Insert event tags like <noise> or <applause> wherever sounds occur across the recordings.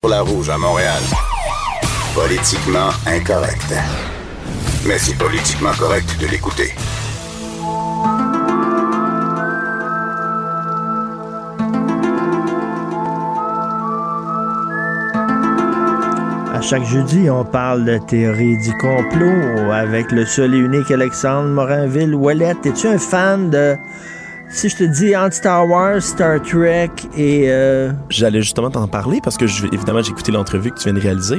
Pour la rouge à Montréal. Politiquement incorrect. Mais c'est politiquement correct de l'écouter. À chaque jeudi, on parle de théorie du complot avec le seul et unique Alexandre Morinville. Wallet, es-tu un fan de si je te dis entre Star Wars, Star Trek et... Euh... J'allais justement t'en parler parce que, je, évidemment, j'ai écouté l'entrevue que tu viens de réaliser.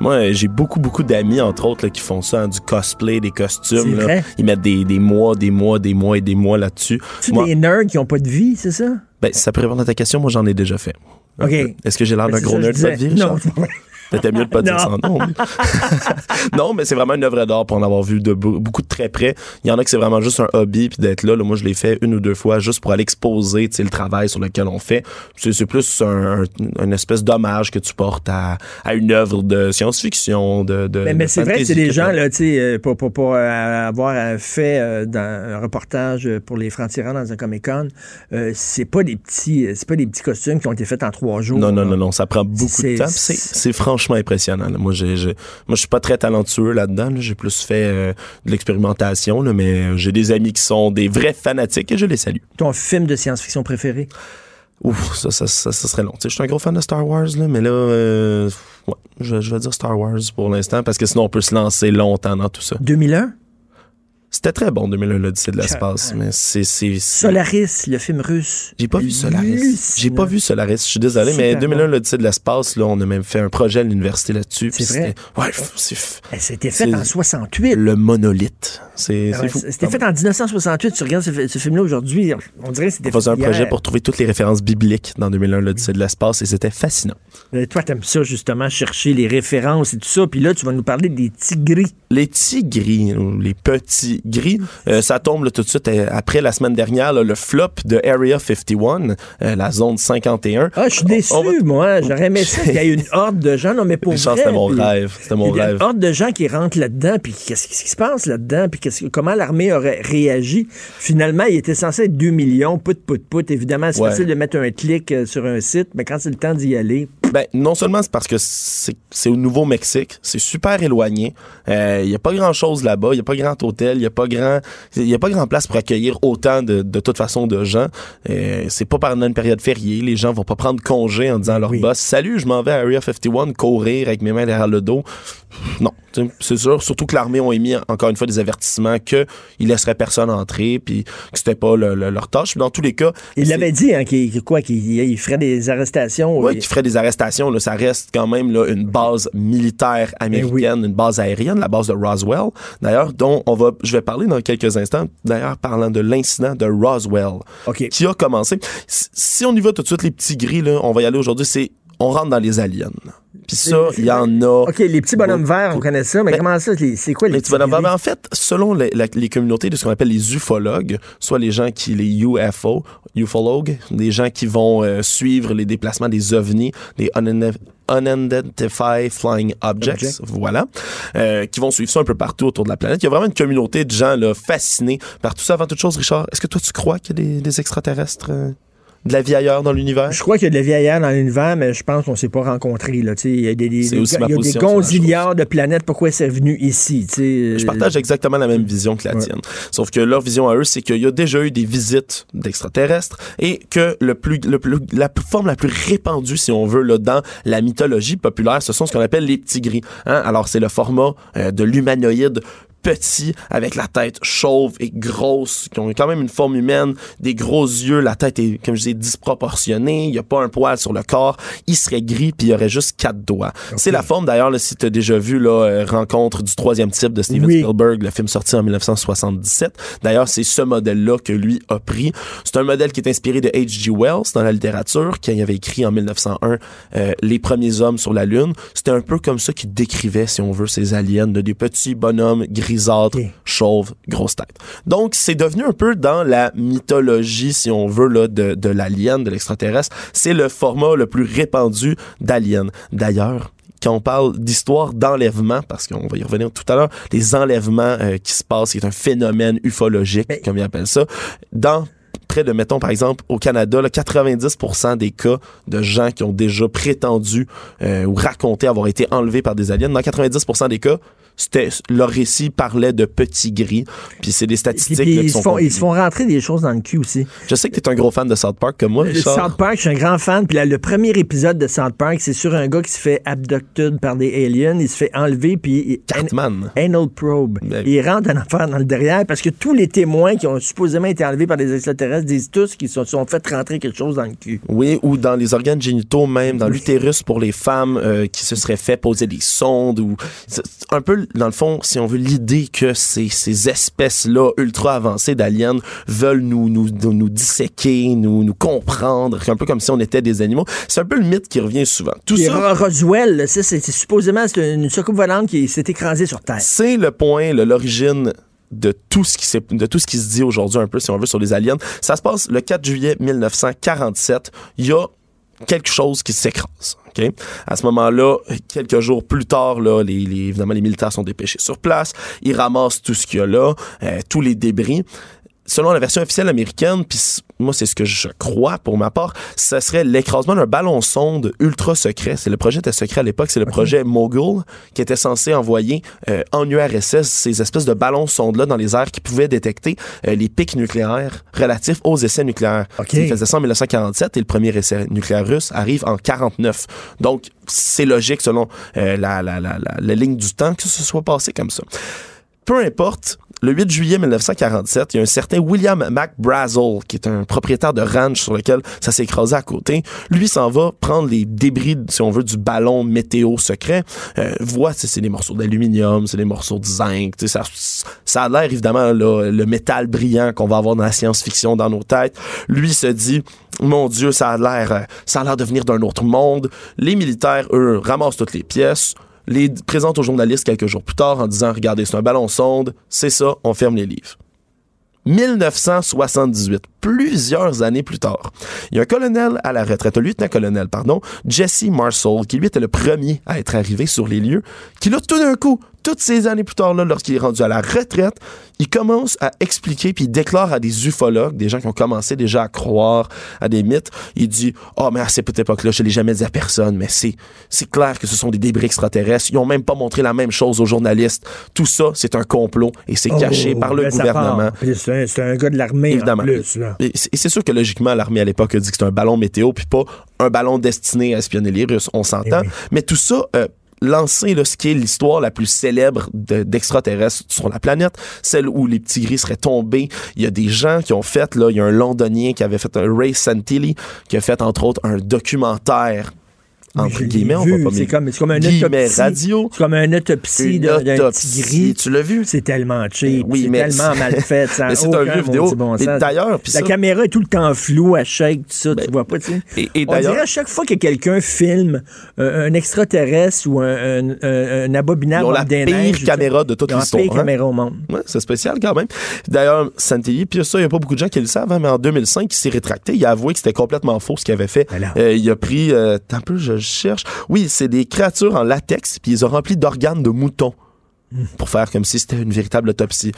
Moi, j'ai beaucoup, beaucoup d'amis, entre autres, là, qui font ça, hein, du cosplay, des costumes. Là. Ils mettent des, des, mois, des mois, des mois et des mois là-dessus. Tu des nerds qui n'ont pas de vie, c'est ça? Ben, ça peut répondre à ta question. Moi, j'en ai déjà fait. OK. Est-ce que j'ai l'air d'un gros nerd de vie, Non, <laughs> C'était mieux de pas dire ça. Non, <laughs> non mais c'est vraiment une œuvre d'art pour en avoir vu de beaucoup de très près. Il y en a que c'est vraiment juste un hobby puis d'être là, là. Moi, je l'ai fait une ou deux fois juste pour aller exposer le travail sur lequel on fait. C'est plus un, un, espèce d'hommage que tu portes à, à une œuvre de science-fiction. De, de, mais, mais c'est vrai que c'est des gens, là, tu sais, euh, pour, pour, pour euh, avoir euh, fait dans un reportage pour les francs-tirants dans un Comic-Con, euh, c'est pas des petits c'est pas des petits costumes qui ont été faits en trois jours. Non, non, non, non, ça prend beaucoup de temps. C'est franchement impressionnant. Moi, j'ai, moi, je suis pas très talentueux là-dedans. J'ai plus fait euh, de l'expérimentation, mais j'ai des amis qui sont des vrais fanatiques et je les salue. Ton film de science-fiction préféré? Ouf, ça, ça, ça, serait long. je suis un gros fan de Star Wars, là, mais là, euh, je, je vais dire Star Wars pour l'instant, parce que sinon, on peut se lancer longtemps dans tout ça. 2001? C'était très bon, 2001, l'Odyssée de l'espace, mais c'est... Solaris, le film russe. J'ai pas vu Solaris. J'ai pas vu Solaris, je suis désolé, mais 2001, l'Odyssée de l'espace, là, on a même fait un projet à l'université là-dessus. C'est vrai? Ouais, c'est... C'était fait en 68. Le monolithe. C'est ah fou. C'était fait en 1968. Tu regardes ce, film-là aujourd'hui, on dirait que c'était On faisait un projet pour trouver toutes les références bibliques dans 2001, l'Odyssée de l'espace, et c'était fascinant. Euh, toi, t'aimes ça, justement, chercher les références et tout ça, puis là, tu vas nous parler des tigris. Les tigris, les petits gris. Euh, ça tombe tout de suite euh, après la semaine dernière, le flop de Area 51, euh, la zone 51. Ah, je suis déçu, moi. J'aurais aimé ça <laughs> qu'il y ait une horde de gens. Non, mais pour vrai. C'était mon rêve. C'était mon rêve. Une horde de gens qui rentrent là-dedans, puis qu'est-ce qui se passe là-dedans, puis comment l'armée aurait réagi? Finalement, il était censé être 2 millions, put, put, put. Évidemment, c'est facile de mettre un clic sur un site, mais quand c'est le temps d'y aller. Ben, non seulement c'est parce que c'est au Nouveau-Mexique, c'est super éloigné. Il n'y a pas grand-chose là-bas. Il n'y a pas grand hôtel. Il n'y a pas grand il a pas grand place pour accueillir autant de, de toute façon de gens. Euh, c'est pas pendant une période fériée. Les gens vont pas prendre congé en disant à leur boss Salut, je m'en vais à Area 51 courir avec mes mains derrière le dos. Non, c'est sûr. Surtout que l'armée ont émis encore une fois des avertissements qu'ils laisseraient personne entrer puis que c'était pas leur tâche. Dans tous les cas, il l'avait dit hein, qu'il quoi qu'il ferait des arrestations. Oui, qu'il ferait des arrestations. Là, ça reste quand même là, une base militaire ben américaine, une base aérienne, la base de Roswell. D'ailleurs, dont on va, je vais parler dans quelques instants. D'ailleurs, parlant de l'incident de Roswell, qui a commencé. Si on y va tout de suite, les petits gris, là, on va y aller aujourd'hui. C'est on rentre dans les aliens. Puis ça, il y en a. OK, les petits bonhommes verts, on connaît ça, mais, comment ça? C'est quoi les, les petits bonhommes verts? Ben, en fait, selon les, les communautés de ce qu'on appelle les ufologues, soit les gens qui, les UFO, ufologues, des gens qui vont euh, suivre les déplacements des ovnis, des unidentified flying objects, voilà, euh, qui vont suivre ça un peu partout autour de la planète. Il y a vraiment une communauté de gens là, fascinés par tout ça. Avant toute chose, Richard, est-ce que toi, tu crois qu'il y a des, des extraterrestres? Euh? De la vie ailleurs dans l'univers? Je crois qu'il y a de la vie ailleurs dans l'univers, mais je pense qu'on ne s'est pas rencontrés. Là. Il y a des, des, des gonzillards de planètes. Pourquoi c'est venu ici? Je partage exactement la même vision que la tienne. Sauf que leur vision à eux, c'est qu'il y a déjà eu des visites d'extraterrestres et que le plus, le plus, la forme la plus répandue, si on veut, là, dans la mythologie populaire, ce sont ce qu'on appelle les petits gris. Hein? Alors, c'est le format euh, de l'humanoïde petit, avec la tête chauve et grosse, qui ont quand même une forme humaine, des gros yeux, la tête est, comme je disais, disproportionnée, il n'y a pas un poil sur le corps, il serait gris, puis il y aurait juste quatre doigts. C'est la forme, d'ailleurs, si tu as déjà vu la euh, Rencontre du troisième type de Steven Spielberg, le film sorti en 1977. D'ailleurs, c'est ce modèle-là que lui a pris. C'est un modèle qui est inspiré de H.G. Wells dans la littérature, qui avait écrit en 1901 euh, Les premiers hommes sur la Lune. C'était un peu comme ça qu'il décrivait, si on veut, ces aliens, de des petits bonhommes gris grisâtre, chauve, grosse tête. Donc, c'est devenu un peu dans la mythologie, si on veut, là, de, de l'alien, de l'extraterrestre. C'est le format le plus répandu d'alien. D'ailleurs, quand on parle d'histoire d'enlèvement, parce qu'on va y revenir tout à l'heure, les enlèvements euh, qui se passent, c'est un phénomène ufologique, comme ils appellent ça, dans près de, mettons, par exemple, au Canada, là, 90% des cas de gens qui ont déjà prétendu euh, ou raconté avoir été enlevés par des aliens, dans 90% des cas, c'était leur récit parlait de petits gris. Puis c'est des statistiques Puis là, qui ils, se sont font, ils se font rentrer des choses dans le cul aussi. Je sais que tu es un gros fan de South Park comme moi, Richard. South Park, je suis un grand fan. Puis là, le premier épisode de South Park, c'est sur un gars qui se fait abducted par des aliens. Il se fait enlever, puis... Cartman. Anal probe. Ben- Il rentre en affaire dans le derrière parce que tous les témoins qui ont supposément été enlevés par des extraterrestres disent tous qu'ils se sont fait rentrer quelque chose dans le cul. Oui, ou dans les organes génitaux, même dans l'utérus pour les femmes euh, qui se seraient fait poser des sondes ou un peu dans le fond, si on veut l'idée que ces, ces espèces-là ultra avancées d'aliens veulent nous nous, nous, disséquer, nous nous comprendre, un peu comme si on était des animaux. C'est un peu le mythe qui revient souvent. Tout Puis ça, Ro- Roswell, ça, c'est supposément une soucoupe volante qui s'est écrasée sur Terre. c'est le point, l'origine de tout ce qui de tout ce qui se dit aujourd'hui un peu si on veut sur les aliens. Ça se passe le 4 juillet 1947. Il y a quelque chose qui s'écrase. ok? À ce moment-là, quelques jours plus tard, là, les, les- évidemment, les militaires sont dépêchés sur place. Ils ramassent tout ce qu'il y a là, euh, tous les débris. Selon la version officielle américaine, puis moi c'est ce que je crois pour ma part, ce serait l'écrasement d'un ballon sonde ultra secret. C'est le projet était secret à l'époque, c'est le projet Mogul qui était censé envoyer euh, en URSS ces espèces de ballons sondes là dans les airs qui pouvaient détecter euh, les pics nucléaires relatifs aux essais nucléaires. OK. Il faisait ça en 1947 et le premier essai nucléaire russe arrive en 49. Donc c'est logique selon euh, la, la, la, la, la ligne du temps que ce soit passé comme ça. Peu importe, le 8 juillet 1947, il y a un certain William McBrazel, qui est un propriétaire de ranch sur lequel ça s'est écrasé à côté. Lui s'en va prendre les débris, si on veut, du ballon météo secret. Euh, voit, c'est des morceaux d'aluminium, c'est des morceaux de zinc. Ça, ça a l'air évidemment le métal brillant qu'on va avoir dans la science-fiction dans nos têtes. Lui se dit, mon Dieu, ça a l'air, euh, ça a l'air de venir d'un autre monde. Les militaires, eux, ramassent toutes les pièces les présente aux journalistes quelques jours plus tard en disant Regardez, c'est un ballon sonde, c'est ça, on ferme les livres. 1978, plusieurs années plus tard, il y a un colonel à la retraite, un lieutenant-colonel, pardon, Jesse Marshall, qui lui était le premier à être arrivé sur les lieux, qui là, tout d'un coup, toutes ces années plus tard, là, lorsqu'il est rendu à la retraite, il commence à expliquer, puis il déclare à des ufologues, des gens qui ont commencé déjà à croire à des mythes, il dit « Oh, mais à cette époque-là, je ne l'ai jamais dit à personne, mais c'est c'est clair que ce sont des débris extraterrestres. Ils ont même pas montré la même chose aux journalistes. Tout ça, c'est un complot et c'est caché Oh, par le gouvernement. C'est un, gars de l'armée en Évidemment. plus. Là. Et c'est sûr que logiquement, l'armée à l'époque a dit que c'était un ballon météo, puis pas un ballon destiné à espionner les Russes. On s'entend. Eh oui. Mais tout ça, euh, lancer là, ce qui est l'histoire la plus célèbre de- d'extraterrestres sur la planète, celle où les petits gris seraient tombés. Il y a des gens qui ont fait, là, il y a un Londonien qui avait fait un Ray Santilli, qui a fait entre autres un documentaire entre guillemets, on va pas c'est comme, comme guillemets autopsie. radio. C'est comme une autopsie d'un petit gris. Tu l'as vu? C'est tellement cheap. Oui, c'est tellement mal fait. <laughs> Mais c'est un vieux vidéo. bon Et d'ailleurs, La ça- caméra est tout le temps floue, à shake, tout ça, tu vois pas, tu sais. Et, et On dirait à chaque fois que quelqu'un filme euh, un extraterrestre ou un, un, un, un abominable la pire neiges, caméra de toute ont la l'histoire. pire hein. caméra au monde. Ouais, c'est spécial quand même. D'ailleurs, Santilli, puis ça, il n'y a pas beaucoup de gens qui le savent, hein, mais en 2005, il s'est rétracté. Il a avoué que c'était complètement faux ce qu'il avait fait. Alors. Euh, il a pris, euh, un peu, je Oui, c'est des créatures en latex, puis ils ont rempli d'organes de moutons. Pour faire comme si c'était une véritable autopsie.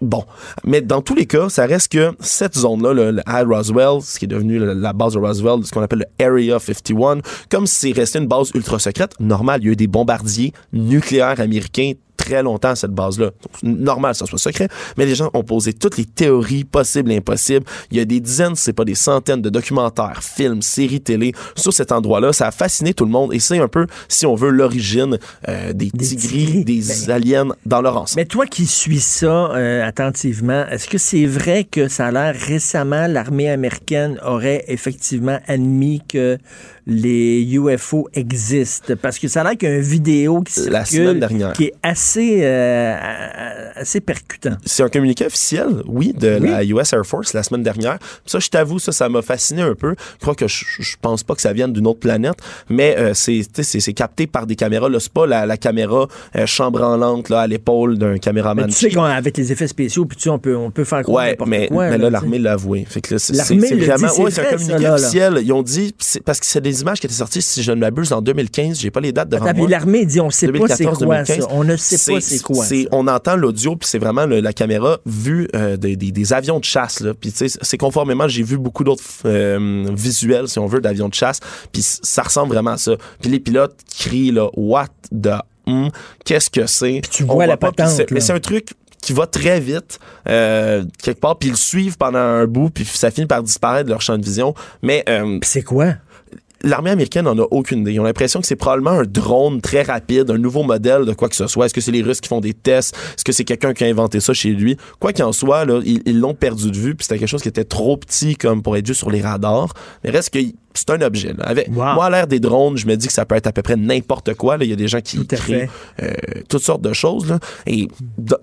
Bon. Mais dans tous les cas, ça reste que cette zone-là, le, le Roswell, ce qui est devenu la, base de Roswell, ce qu'on appelle le Area 51, comme c'est resté une base ultra secrète, normal, il y a eu des bombardiers nucléaires américains très longtemps à cette base-là. Normal, ça soit secret, mais les gens ont posé toutes les théories possibles et impossibles. Il y a des dizaines, c'est pas des centaines de documentaires, films, séries télé sur cet endroit-là. Ça a fasciné tout le monde et c'est un peu, si on veut, l'origine euh, des, Des tigris, tigris. des Ben. aliens dans leur ensemble. Mais toi qui suis ça euh, attentivement, est-ce que c'est vrai que ça a l'air récemment, l'armée américaine aurait effectivement admis que les UFO existent? Parce que ça a l'air qu'il y a une vidéo qui La circule semaine dernière. qui est assez, euh, assez percutant. C'est un communiqué officiel, oui, de la US Air Force la semaine dernière. Ça, je t'avoue, ça, ça m'a fasciné un peu. Je crois que je, je pense pas que ça vienne d'une autre planète, mais euh, c'est, c'est, capté par des caméras. Là, c'est pas la, la caméra euh, chambranlante là, à l'épaule d'un caméraman. Mais tu sais qu'avec les effets spéciaux, puis tu sais, on peut, on peut faire croire Ouais, mais, quoi, mais là, l'armée l'a avoué. Fait que là, c'est, vraiment, c'est ouais, un communiqué ça, là, là. officiel. Ils ont dit, parce que c'est des images qui étaient sorties, si je ne m'abuse, en 2015. J'ai pas les dates devant Attends, moi. l'armée dit on sait pas c'est 2014, quoi ça. 2015. On ne sait pas c'est quoi. on entend l'audio, puis c'est vraiment la caméra vue euh, des, avions de chasse. Là. Puis c'est conformément, j'ai vu beaucoup d'autres euh, visuels, si on veut, d'avions de chasse, puis ça ressemble vraiment à ça. Puis les pilotes crient, là, what the... Hmm, qu'est-ce que c'est? Tu vois la patente. Mais c'est un truc qui va très vite euh, quelque part, puis ils le suivent pendant un bout, puis ça finit par disparaître de leur champ de vision. Mais euh, c'est quoi? L'armée américaine n'en a aucune idée. Ils ont l'impression que c'est probablement un drone très rapide, un nouveau modèle de quoi que ce soit. Est-ce que c'est les Russes qui font des tests? Est-ce que c'est quelqu'un qui a inventé ça chez lui? Quoi qu'il en soit, là, ils l'ont perdu de vue, puis c'était quelque chose qui était trop petit comme pour être vu sur les radars. Mais reste que c'est un objet. Moi, à l'ère des drones, je me dis que ça peut être à peu près n'importe quoi. Il y a des gens qui créent euh, toutes sortes de choses. Et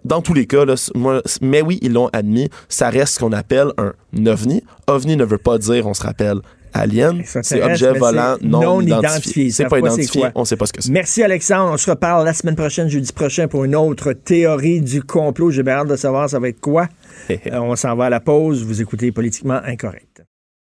dans tous les cas, moi, mais oui, ils l'ont admis, ça reste ce qu'on appelle un ovni. OVNI ne veut pas dire, on se rappelle, alien, c'est objet volant non, identifié. C'est pas identifié, on sait pas ce que c'est. Merci Alexandre, on se reparle la semaine prochaine, jeudi prochain, pour une autre théorie du complot. J'ai bien hâte de savoir ça va être quoi. <laughs> Euh, on s'en va à la pause, vous écoutez Politiquement Incorrect.